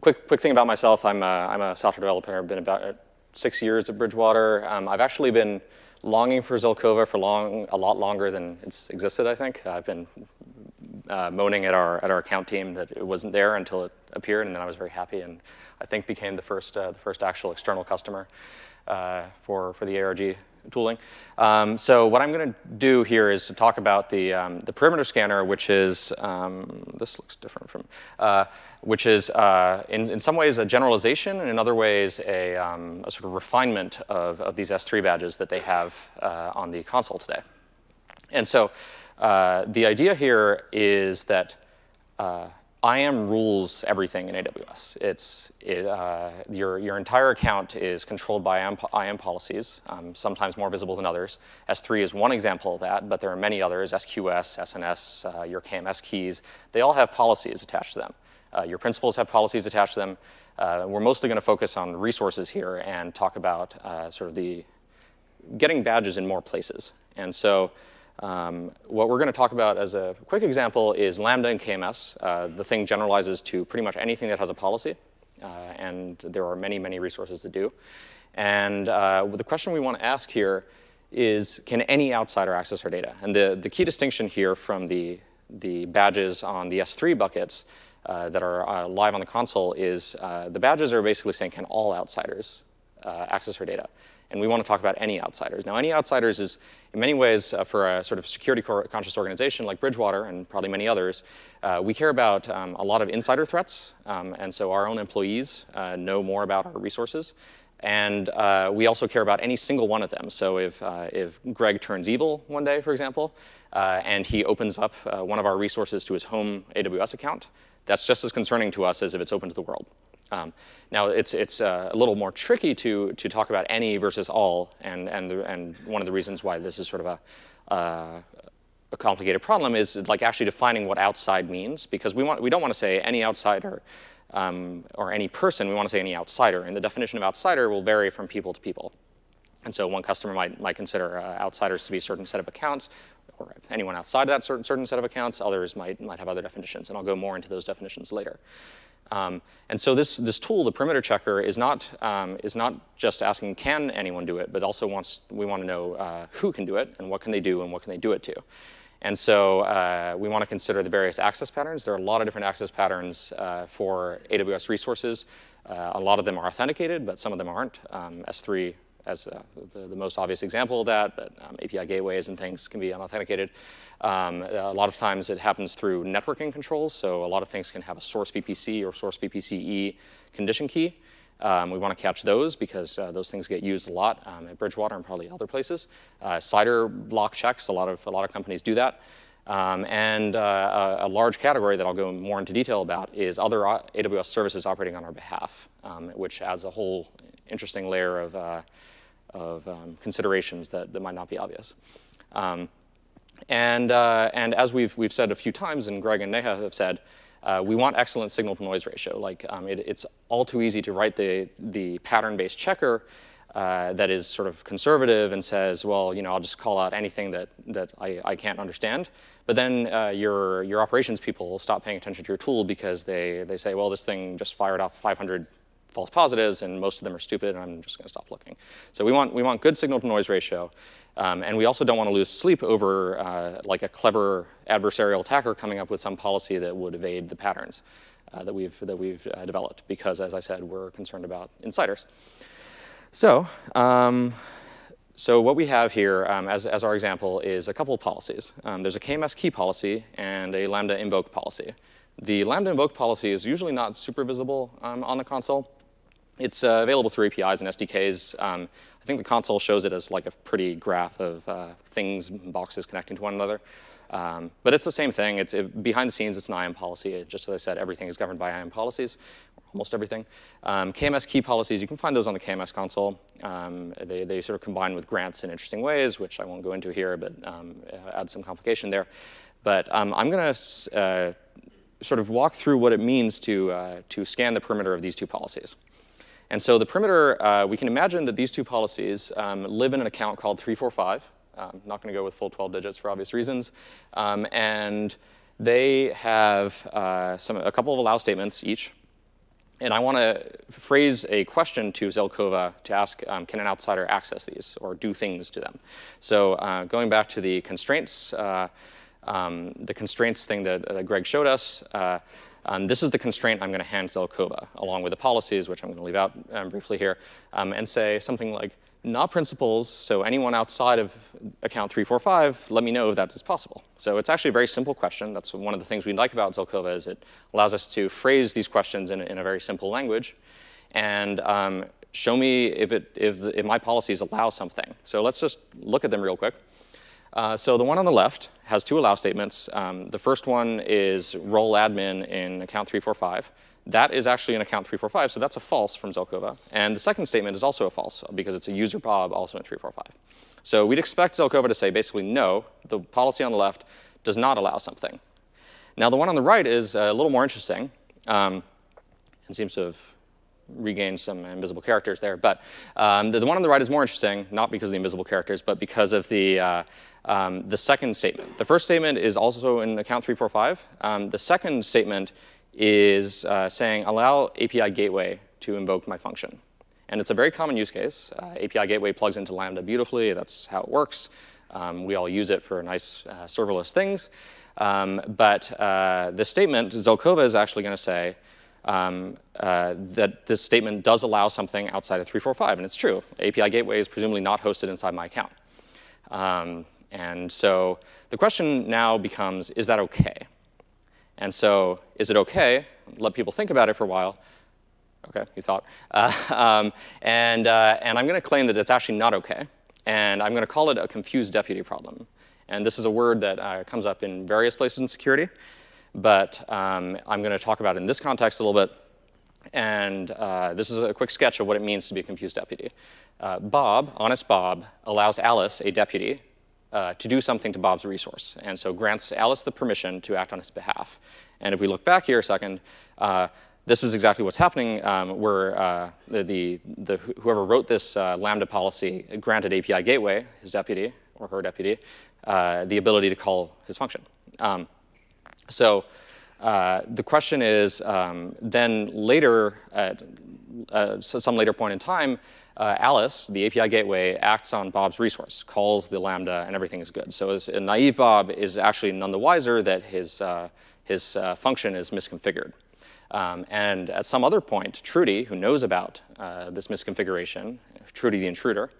quick, quick thing about myself, I'm a, I'm a software developer. I've been about uh, six years at Bridgewater. Um, I've actually been longing for Zelkova for long, a lot longer than it's existed, I think. I've been uh, moaning at our, at our account team that it wasn't there until it appeared, and then I was very happy, and I think became the first, uh, the first actual external customer uh, for, for the ARG tooling. Um, so what I'm going to do here is to talk about the, um, the perimeter scanner, which is, um, this looks different from, uh, which is uh, in, in some ways a generalization and in other ways a, um, a sort of refinement of, of these S3 badges that they have uh, on the console today. And so uh, the idea here is that uh, IAM rules everything in AWS. It's, it, uh, your, your entire account is controlled by IAM, IAM policies, um, sometimes more visible than others. S3 is one example of that, but there are many others, SQS, SNS, uh, your KMS keys. They all have policies attached to them. Uh, your principals have policies attached to them. Uh, we're mostly going to focus on resources here and talk about uh, sort of the getting badges in more places. And so um, what we're going to talk about as a quick example is Lambda and KMS. Uh, the thing generalizes to pretty much anything that has a policy, uh, and there are many, many resources to do. And uh, the question we want to ask here is, can any outsider access our data? And the, the key distinction here from the, the badges on the S3 buckets uh, that are uh, live on the console is uh, the badges are basically saying, can all outsiders access our data? And we want to talk about any outsiders. Now, any outsiders is, in many ways, uh, for a sort of security conscious organization like Bridgewater and probably many others, uh, we care about um, a lot of insider threats, um, and so our own employees uh, know more about our resources. And uh, we also care about any single one of them. So if, uh, if Greg turns evil one day, for example, uh, and he opens up one of our resources to his home AWS account, that's just as concerning to us as if it's open to the world. Um, now, it's, it's uh, a little more tricky to, to talk about any versus all, and, and, the, and one of the reasons why this is sort of a, uh, a complicated problem is like actually defining what outside means, because we, want, we don't want to say any outsider um, or any person, we want to say any outsider, and the definition of outsider will vary from people to people. And so one customer might, might consider uh, outsiders to be a certain set of accounts, or anyone outside of that certain, certain set of accounts. Others might, might have other definitions, and I'll go more into those definitions later. Um, and so this, this tool, the perimeter checker, is not, um, is not just asking can anyone do it, but also wants, we want to know uh, who can do it and what can they do and what can they do it to. And so uh, we want to consider the various access patterns. There are a lot of different access patterns uh, for AWS resources. Uh, a lot of them are authenticated, but some of them aren't. Um, S3 as uh, the, the, most obvious example of that, but um, API gateways and things can be unauthenticated. Um, a lot of times it happens through networking controls, so a lot of things can have a source VPC or source VPCE condition key. Um, we want to catch those because uh, those things get used a lot um, at Bridgewater and probably other places. Uh, CIDR block checks, a lot of, a lot of companies do that. Um, and uh, a, a, large category that I'll go more into detail about is other uh, AWS services operating on our behalf, um, which adds a whole interesting layer of uh, of um, considerations that, that might not be obvious. Um, and, uh, and as we've, we've said a few times, and Greg and Neha have said, uh, we want excellent signal to noise ratio. Like um, it, it's all too easy to write the, the pattern-based checker uh, that is sort of conservative and says, well, you know, I'll just call out anything that, that I, I can't understand. But then uh, your, your operations people will stop paying attention to your tool because they, they say, well, this thing just fired off 500 false positives, and most of them are stupid, and I'm just going to stop looking. So we want, we want good signal to noise ratio. Um, and we also don't want to lose sleep over uh, like a clever adversarial attacker coming up with some policy that would evade the patterns uh, that we've, that we've uh, developed, because as I said, we're concerned about insiders. So, um, so what we have here um, as, as our example is a couple of policies. Um, there's a KMS key policy and a Lambda invoke policy. The Lambda invoke policy is usually not super visible um, on the console. It's uh, available through APIs and SDKs. Um, I think the console shows it as like a pretty graph of uh, things, boxes connecting to one another. Um, but it's the same thing. It's it, behind the scenes. It's an IAM policy. It, just as I said, everything is governed by IAM policies, almost everything. Um, KMS key policies. You can find those on the KMS console. Um, they, they sort of combine with grants in interesting ways, which I won't go into here, but um, add some complication there. But um, I'm going to uh, sort of walk through what it means to uh, to scan the perimeter of these two policies. And so the perimeter, uh, we can imagine that these two policies um, live in an account called 345. I'm um, not going to go with full 12 digits for obvious reasons. Um, and they have uh, some, a couple of allow statements each. And I want to phrase a question to Zelkova to ask, um, can an outsider access these or do things to them? So uh, going back to the constraints, uh, um, the constraints thing that uh, Greg showed us, uh, um, this is the constraint I'm going to hand Zelkova, along with the policies, which I'm going to leave out um, briefly here, um, and say something like, not principals, so anyone outside of account 345, let me know if that is possible. So it's actually a very simple question. That's one of the things we like about Zelkova is it allows us to phrase these questions in, in a very simple language and um, show me if, it, if, if my policies allow something. So let's just look at them real quick. Uh, so the one on the left has two allow statements. Um, the first one is role admin in account 345. That is actually in account 345, so that's a false from Zelkova. And the second statement is also a false because it's a user Bob also in 345. So we'd expect Zelkova to say basically no, the policy on the left does not allow something. Now the one on the right is a little more interesting um, and seems to have regained some invisible characters there. But um, the, the, one on the right is more interesting, not because of the invisible characters, but because of the, uh, um, the second statement. The first statement is also in account 345. Um, the second statement is uh, saying allow API gateway to invoke my function. And it's a very common use case. Uh, API gateway plugs into Lambda beautifully. That's how it works. Um, we all use it for nice uh, serverless things. Um, but uh, the statement, Zelkova is actually going to say, um, uh, that this statement does allow something outside of 345, and it's true. API gateway is presumably not hosted inside my account. Um, and so the question now becomes, is that OK? And so is it OK? Let people think about it for a while. OK, you thought. Uh, um, and, uh, and I'm going to claim that it's actually not OK. And I'm going to call it a confused deputy problem. And this is a word that uh, comes up in various places in security but um, I'm going to talk about in this context a little bit. And uh, this is a quick sketch of what it means to be a confused deputy. Uh, Bob, honest Bob, allows Alice, a deputy, uh, to do something to Bob's resource, and so grants Alice the permission to act on his behalf. And if we look back here a second, uh, this is exactly what's happening um, where uh, the, the, the, whoever wrote this uh, Lambda policy granted API gateway, his deputy, or her deputy uh, the ability to call his function. Um, so uh, the question is um, then later, at uh, some later point in time, uh, Alice, the API gateway, acts on Bob's resource, calls the Lambda, and everything is good. So as naive Bob is actually none the wiser that his, uh, his uh, function is misconfigured. Um, and at some other point, Trudy, who knows about uh, this misconfiguration, Trudy the intruder,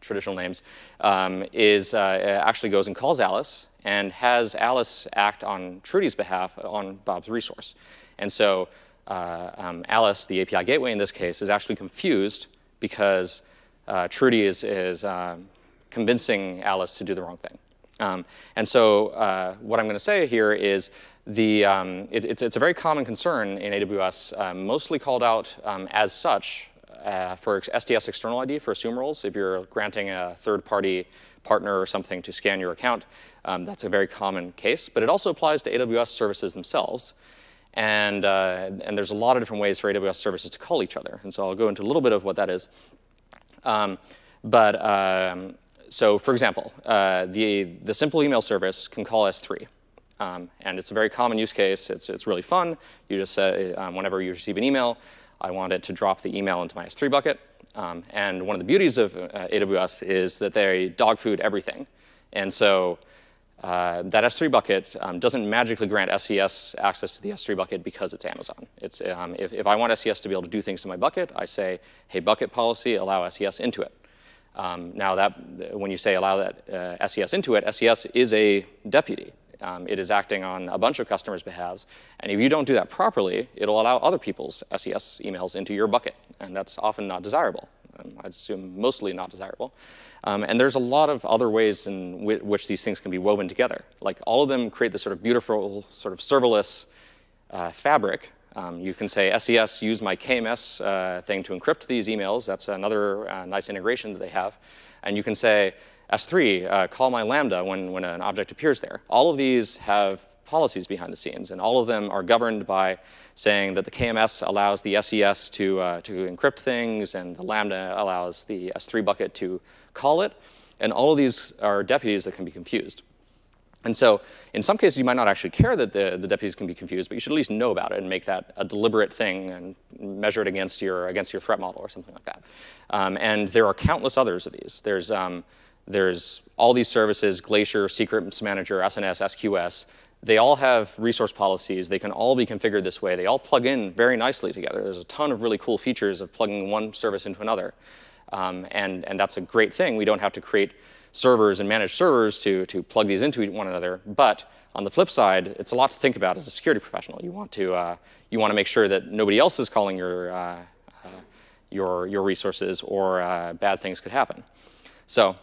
traditional names, um, is actually goes and calls Alice and has Alice act on Trudy's behalf on Bob's resource. And so um, Alice, the API gateway in this case, is actually confused because uh, Trudy is, is um, convincing Alice to do the wrong thing. Um, and so uh, what I'm going to say here is the, um, it, it's, it's, a very common concern in AWS, uh, mostly called out um, as such uh, for STS external ID for assume roles. If you're granting a third-party partner or something to scan your account, um, that's a very common case. But it also applies to AWS services themselves. And, uh, and there's a lot of different ways for AWS services to call each other. And so I'll go into a little bit of what that is. Um, but um, so for example, uh, the, the simple email service can call S3. Um, and it's a very common use case. It's, it's really fun. You just say, um, whenever you receive an email, I want it to drop the email into my S3 bucket. Um, and one of the beauties of uh, AWS is that they dog food everything. And so uh, that S3 bucket um, doesn't magically grant SES access to the S3 bucket because it's Amazon. It's, um, if, if, I want SES to be able to do things to my bucket, I say, hey, bucket policy, allow SES into it. Um, now, that when you say allow that uh, SES into it, SES is a deputy. Um, it is acting on a bunch of customers' behalves. And if you don't do that properly, it'll allow other people's SES emails into your bucket. And that's often not desirable. Um, I'd assume mostly not desirable. Um, and there's a lot of other ways in which these things can be woven together. Like all of them create this sort of beautiful sort of serverless uh, fabric. Um, you can say SES use my KMS uh, thing to encrypt these emails. That's another uh, nice integration that they have. And you can say S3 uh, call my Lambda when, when an object appears there. All of these have policies behind the scenes, and all of them are governed by saying that the KMS allows the SES to, uh, to encrypt things, and the Lambda allows the S3 bucket to call it. And all of these are deputies that can be confused. And so in some cases, you might not actually care that the, the deputies can be confused, but you should at least know about it and make that a deliberate thing and measure it against your, against your threat model or something like that. Um, and there are countless others of these. There's, um, there's all these services, Glacier, Secrets Manager, SNS, SQS, they all have resource policies. They can all be configured this way. They all plug in very nicely together. There's a ton of really cool features of plugging one service into another. Um, and, and that's a great thing. We don't have to create servers and manage servers to, to plug these into one another. But on the flip side, it's a lot to think about as a security professional. You want to, uh, you want to make sure that nobody else is calling your, uh, uh, your, your resources or uh, bad things could happen. So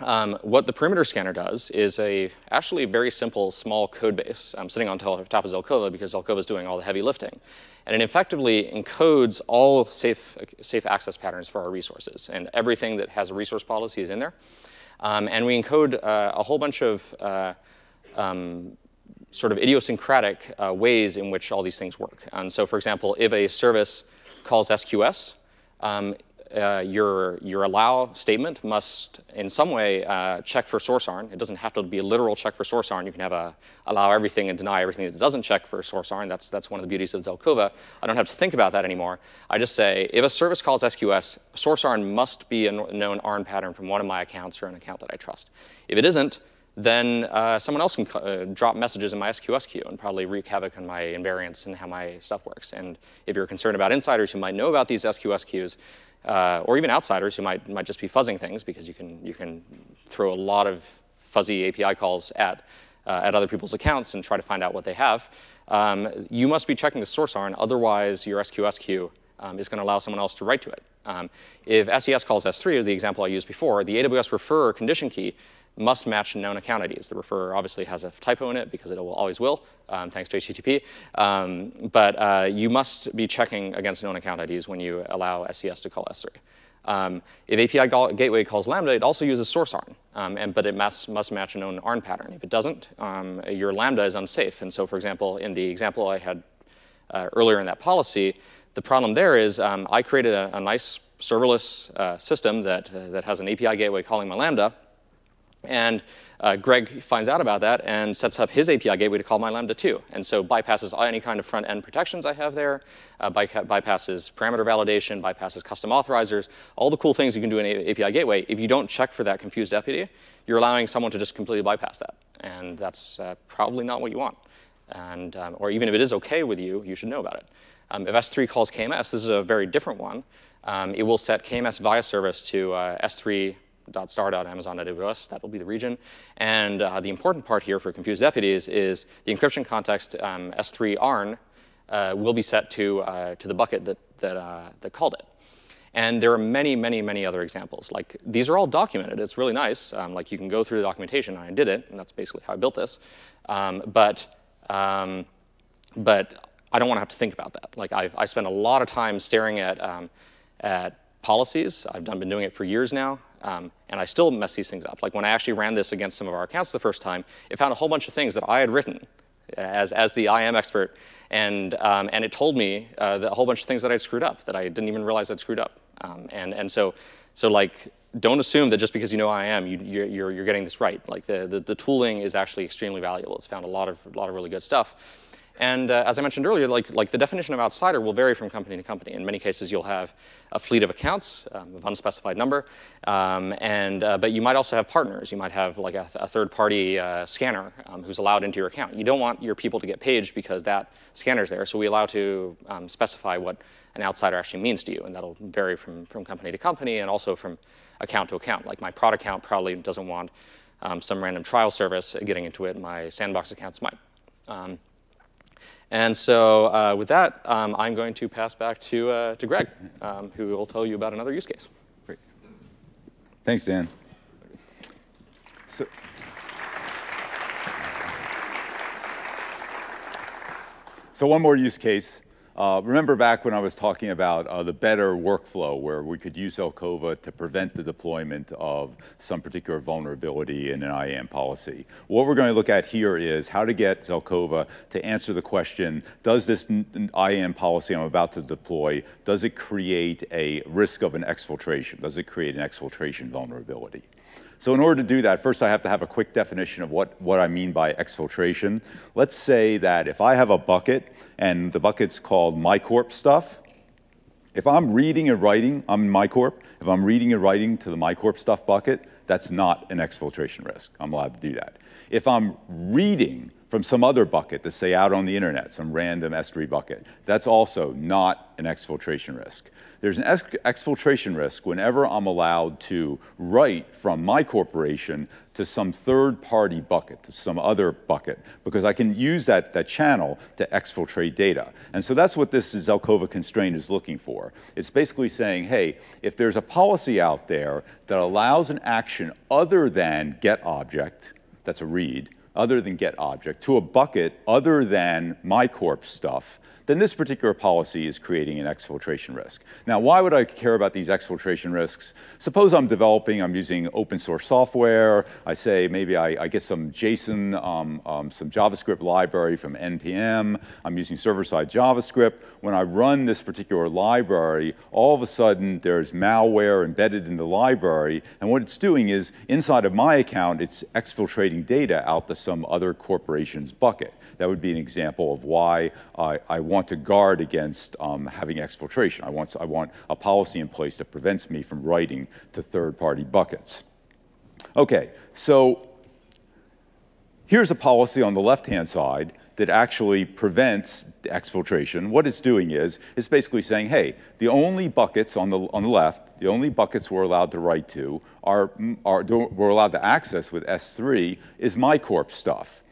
um, what the perimeter scanner does is a actually very simple small code base. I'm sitting on top of Zelkova because Zelkova is doing all the heavy lifting. And it effectively encodes all safe, safe access patterns for our resources. And everything that has a resource policy is in there. Um, and we encode uh, a whole bunch of uh, um, sort of idiosyncratic uh, ways in which all these things work. And so, for example, if a service calls SQS, um, uh, your, your allow statement must in some way uh, check for source ARN. It doesn't have to be a literal check for source ARN. You can have a allow everything and deny everything that doesn't check for source ARN. That's, that's one of the beauties of Zelkova. I don't have to think about that anymore. I just say, if a service calls SQS, source ARN must be a known ARN pattern from one of my accounts or an account that I trust. If it isn't, then uh, someone else can uh, drop messages in my SQS queue and probably wreak havoc on my invariants and how my stuff works. And if you're concerned about insiders who might know about these SQS queues, uh, or even outsiders who might, might just be fuzzing things because you can, you can throw a lot of fuzzy API calls at, uh, at other people's accounts and try to find out what they have. Um, you must be checking the source ARN, otherwise your SQS queue um, is going to allow someone else to write to it. Um, if SES calls S3, the example I used before, the AWS refer condition key must match known account IDs. The refer obviously has a typo in it because it will always will, um, thanks to HTTP. Um, but uh, you must be checking against known account IDs when you allow SES to call S3. Um, if API gateway calls Lambda, it also uses source ARN, um, and, but it must, must match a known ARN pattern. If it doesn't, um, your Lambda is unsafe. And so, for example, in the example I had uh, earlier in that policy, the problem there is um, I created a, a nice serverless uh, system that, uh, that has an API gateway calling my Lambda, And uh, Greg finds out about that and sets up his API gateway to call my Lambda 2. And so bypasses any kind of front-end protections I have there, uh, bypasses parameter validation, bypasses custom authorizers, all the cool things you can do in an API gateway. If you don't check for that confused deputy, you're allowing someone to just completely bypass that. And that's uh, probably not what you want. And, um, or even if it is OK with you, you should know about it. Um, if S3 calls KMS, this is a very different one. Um, it will set KMS via service to uh, S3 star.amazon.aws, that will be the region. And uh, the important part here for confused deputies is the encryption context um, S3 ARN uh, will be set to, uh, to the bucket that, that, uh, that called it. And there are many, many, many other examples. Like these are all documented. It's really nice. Um, like you can go through the documentation. I did it, and that's basically how I built this. Um, but, um, but I don't want to have to think about that. Like I've, I spend a lot of time staring at, um, at policies. I've done, been doing it for years now. Um, and I still mess these things up. Like when I actually ran this against some of our accounts the first time, it found a whole bunch of things that I had written as, as the IAM expert, and, um, and it told me uh, a whole bunch of things that I'd screwed up that I didn't even realize I'd screwed up. Um, and, and so, so like, don't assume that just because you know IAM, you, you're, you're, you're getting this right. Like the, the, the tooling is actually extremely valuable. It's found a lot of, a lot of really good stuff. And uh, as I mentioned earlier, like, like the definition of outsider will vary from company to company. In many cases, you'll have a fleet of accounts um, of unspecified number, um, and, uh, but you might also have partners. You might have like a, a third-party uh, scanner um, who's allowed into your account. You don't want your people to get paged because that scanner's there, so we allow to um, specify what an outsider actually means to you, and that'll vary from, from company to company and also from account to account. Like my prod account probably doesn't want um, some random trial service getting into it. My sandbox accounts might. And so uh, with that, um, I'm going to pass back to, uh, to Greg, um, who will tell you about another use case. Great. Thanks, Dan. So, so one more use case. Uh, remember back when I was talking about uh, the better workflow where we could use Zelkova to prevent the deployment of some particular vulnerability in an IAM policy. What we're going to look at here is how to get Zelkova to answer the question, does this IAM policy I'm about to deploy, does it create a risk of an exfiltration? Does it create an exfiltration vulnerability? So in order to do that, first I have to have a quick definition of what, what I mean by exfiltration. Let's say that if I have a bucket and the bucket's called MyCorp stuff, if I'm reading and writing, I'm in MyCorp, if I'm reading and writing to the MyCorp stuff bucket, that's not an exfiltration risk. I'm allowed to do that. If I'm reading from some other bucket to say out on the internet, some random S3 bucket, that's also not an exfiltration risk. There's an exfiltration risk whenever I'm allowed to write from my corporation to some third party bucket, to some other bucket, because I can use that, that channel to exfiltrate data. And so that's what this Zelkova constraint is looking for. It's basically saying, hey, if there's a policy out there that allows an action other than get object, that's a read, other than get object, to a bucket other than my corp stuff, then this particular policy is creating an exfiltration risk. Now, why would I care about these exfiltration risks? Suppose I'm developing, I'm using open source software. I say maybe I, I get some JSON, um, um, some JavaScript library from NPM. I'm using server-side JavaScript. When I run this particular library, all of a sudden there's malware embedded in the library. And what it's doing is inside of my account, it's exfiltrating data out to some other corporation's bucket. That would be an example of why I, I want to guard against um, having exfiltration. I want, I want a policy in place that prevents me from writing to third-party buckets. Okay, so here's a policy on the left-hand side that actually prevents exfiltration. What it's doing is, it's basically saying, hey, the only buckets on the, on the left, the only buckets we're allowed to write to, are, are, we're allowed to access with S3 is MyCorp stuff.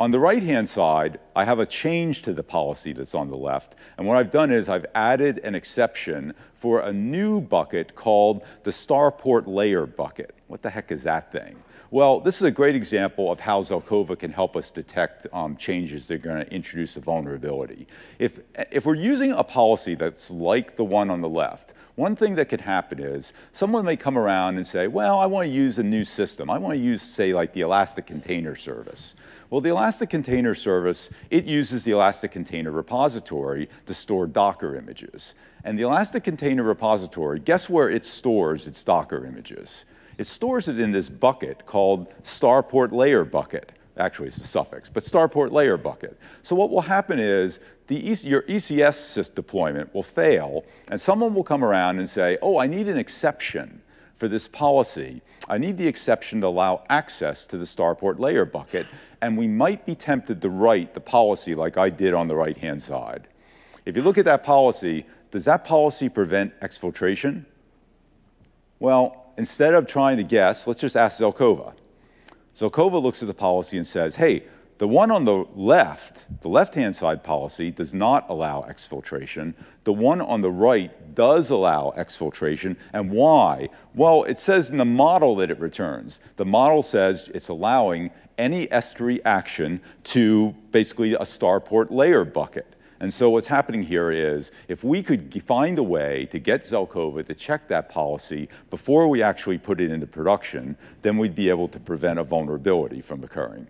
On the right-hand side, I have a change to the policy that's on the left. And what I've done is I've added an exception for a new bucket called the Starport Layer bucket. What the heck is that thing? Well, this is a great example of how Zelkova can help us detect um, changes that are going to introduce a vulnerability. If, if we're using a policy that's like the one on the left, one thing that could happen is someone may come around and say, well, I want to use a new system. I want to use, say, like the Elastic Container Service. Well, the Elastic Container Service, it uses the Elastic Container Repository to store Docker images. And the Elastic Container Repository, guess where it stores its Docker images? It stores it in this bucket called starport layer bucket. Actually, it's a suffix, but starport layer bucket. So what will happen is the your ECS deployment will fail, and someone will come around and say, oh, I need an exception for this policy. I need the exception to allow access to the starport layer bucket, and we might be tempted to write the policy like I did on the right-hand side. If you look at that policy, does that policy prevent exfiltration? Well, instead of trying to guess, let's just ask Zelkova. Zelkova looks at the policy and says, hey, the one on the left, the left-hand side policy, does not allow exfiltration. The one on the right does allow exfiltration. And why? Well, it says in the model that it returns. The model says it's allowing any S3 action to basically a starport layer bucket. And so what's happening here is if we could find a way to get Zelkova to check that policy before we actually put it into production, then we'd be able to prevent a vulnerability from occurring.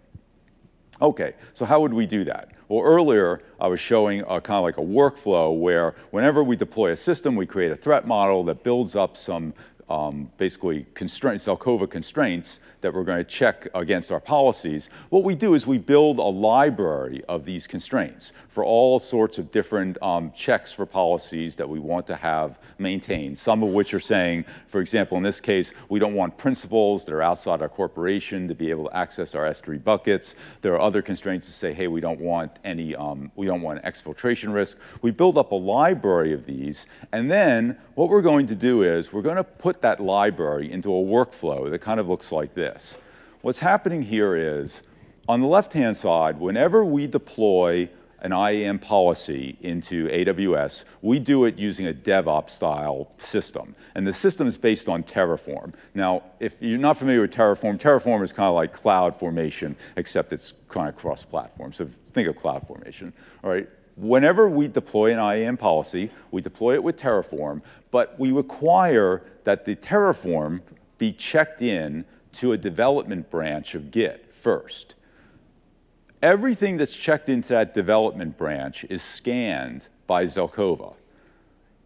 Okay, so how would we do that? Well, earlier I was showing a, kind of like a workflow where whenever we deploy a system, we create a threat model that builds up some um, basically constraints, Zelkova constraints that we're going to check against our policies, what we do is we build a library of these constraints for all sorts of different um, checks for policies that we want to have maintained, some of which are saying, for example, in this case, we don't want principals that are outside our corporation to be able to access our S3 buckets. There are other constraints that say, hey, we don't want any, um, we don't want exfiltration risk. We build up a library of these, and then what we're going to do is we're going to put that library into a workflow that kind of looks like this this. What's happening here is, on the left-hand side, whenever we deploy an IAM policy into AWS, we do it using a DevOps style system. And the system is based on Terraform. Now, if you're not familiar with Terraform, Terraform is kind of like CloudFormation, except it's kind of cross-platform. So think of CloudFormation, all right? Whenever we deploy an IAM policy, we deploy it with Terraform, but we require that the Terraform be checked in to a development branch of Git first. Everything that's checked into that development branch is scanned by Zelkova.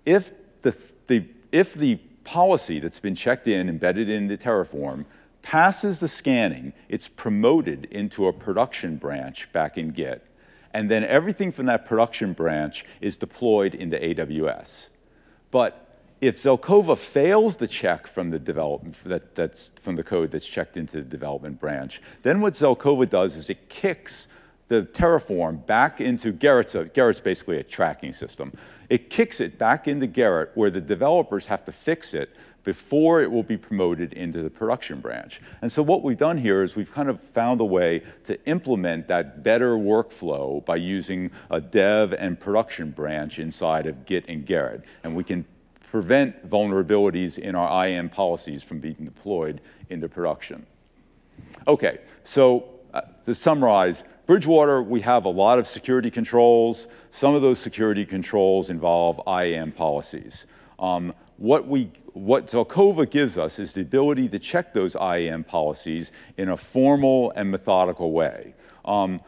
If the, the, if the policy that's been checked in, embedded in the Terraform, passes the scanning, it's promoted into a production branch back in Git. And then everything from that production branch is deployed into AWS. But if Zelkova fails the check from the development that, that's from the code that's checked into the development branch, then what Zelkova does is it kicks the Terraform back into Gerrit's. A, uh, Gerrit's basically a tracking system. It kicks it back into Gerrit where the developers have to fix it before it will be promoted into the production branch. And so what we've done here is we've kind of found a way to implement that better workflow by using a dev and production branch inside of Git and Gerrit. And we can prevent vulnerabilities in our IAM policies from being deployed into production. Okay, so uh, to summarize, Bridgewater, we have a lot of security controls. Some of those security controls involve IAM policies. Um, what, we, what Zelkova gives us is the ability to check those IAM policies in a formal and methodical way. Um,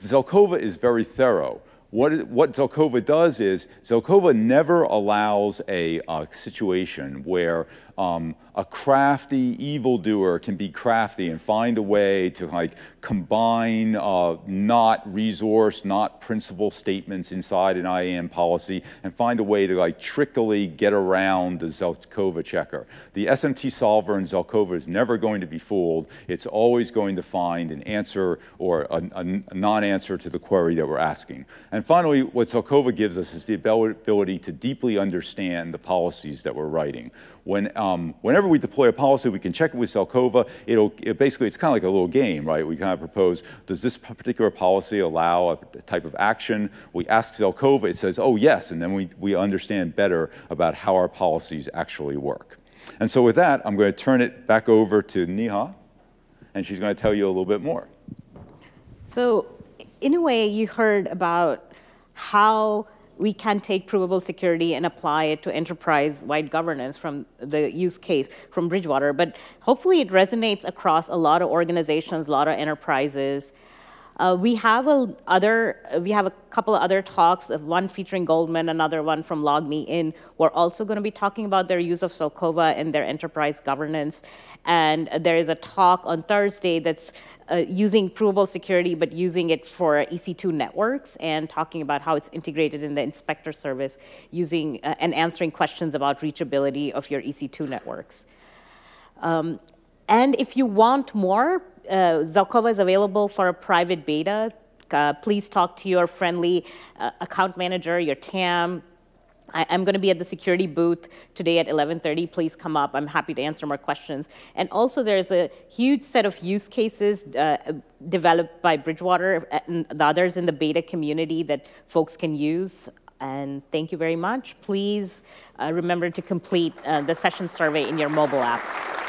is very thorough. What, what Zelkova does is Zelkova never allows a, a situation where um, a crafty evildoer can be crafty and find a way to like combine uh, not resource, not principal statements inside an IAM policy and find a way to like trickily get around the Zelkova checker. The SMT solver in Zelkova is never going to be fooled. It's always going to find an answer or a, a non-answer to the query that we're asking. And finally, what Zelkova gives us is the ability to deeply understand the policies that we're writing. When, um, whenever we deploy a policy, we can check it with Zelkova. It'll, it basically, it's kind of like a little game, right? We kind of propose, does this particular policy allow a type of action? We ask Zelkova, it says, oh yes, and then we, we understand better about how our policies actually work. And so with that, I'm going to turn it back over to Neha, and she's going to tell you a little bit more. So in a way, you heard about how we can take provable security and apply it to enterprise-wide governance from the use case from Bridgewater. But hopefully it resonates across a lot of organizations, a lot of enterprises. Uh, we have a other, we have a couple of other talks, one featuring Goldman, another one from LogMeIn. We're also going to be talking about their use of Zelkova in their enterprise governance. And there is a talk on Thursday that's uh, using provable security, but using it for EC2 networks and talking about how it's integrated in the inspector service using uh, and answering questions about reachability of your EC2 networks. Um, and if you want more, uh, Zelkova is available for a private beta. Uh, please talk to your friendly uh, account manager, your TAM. I, am going to be at the security booth today at 11:30. Please come up. I'm happy to answer more questions. And also, there's a huge set of use cases uh, developed by Bridgewater and the others in the beta community that folks can use. And thank you very much. Please uh, remember to complete uh, the session survey in your mobile app.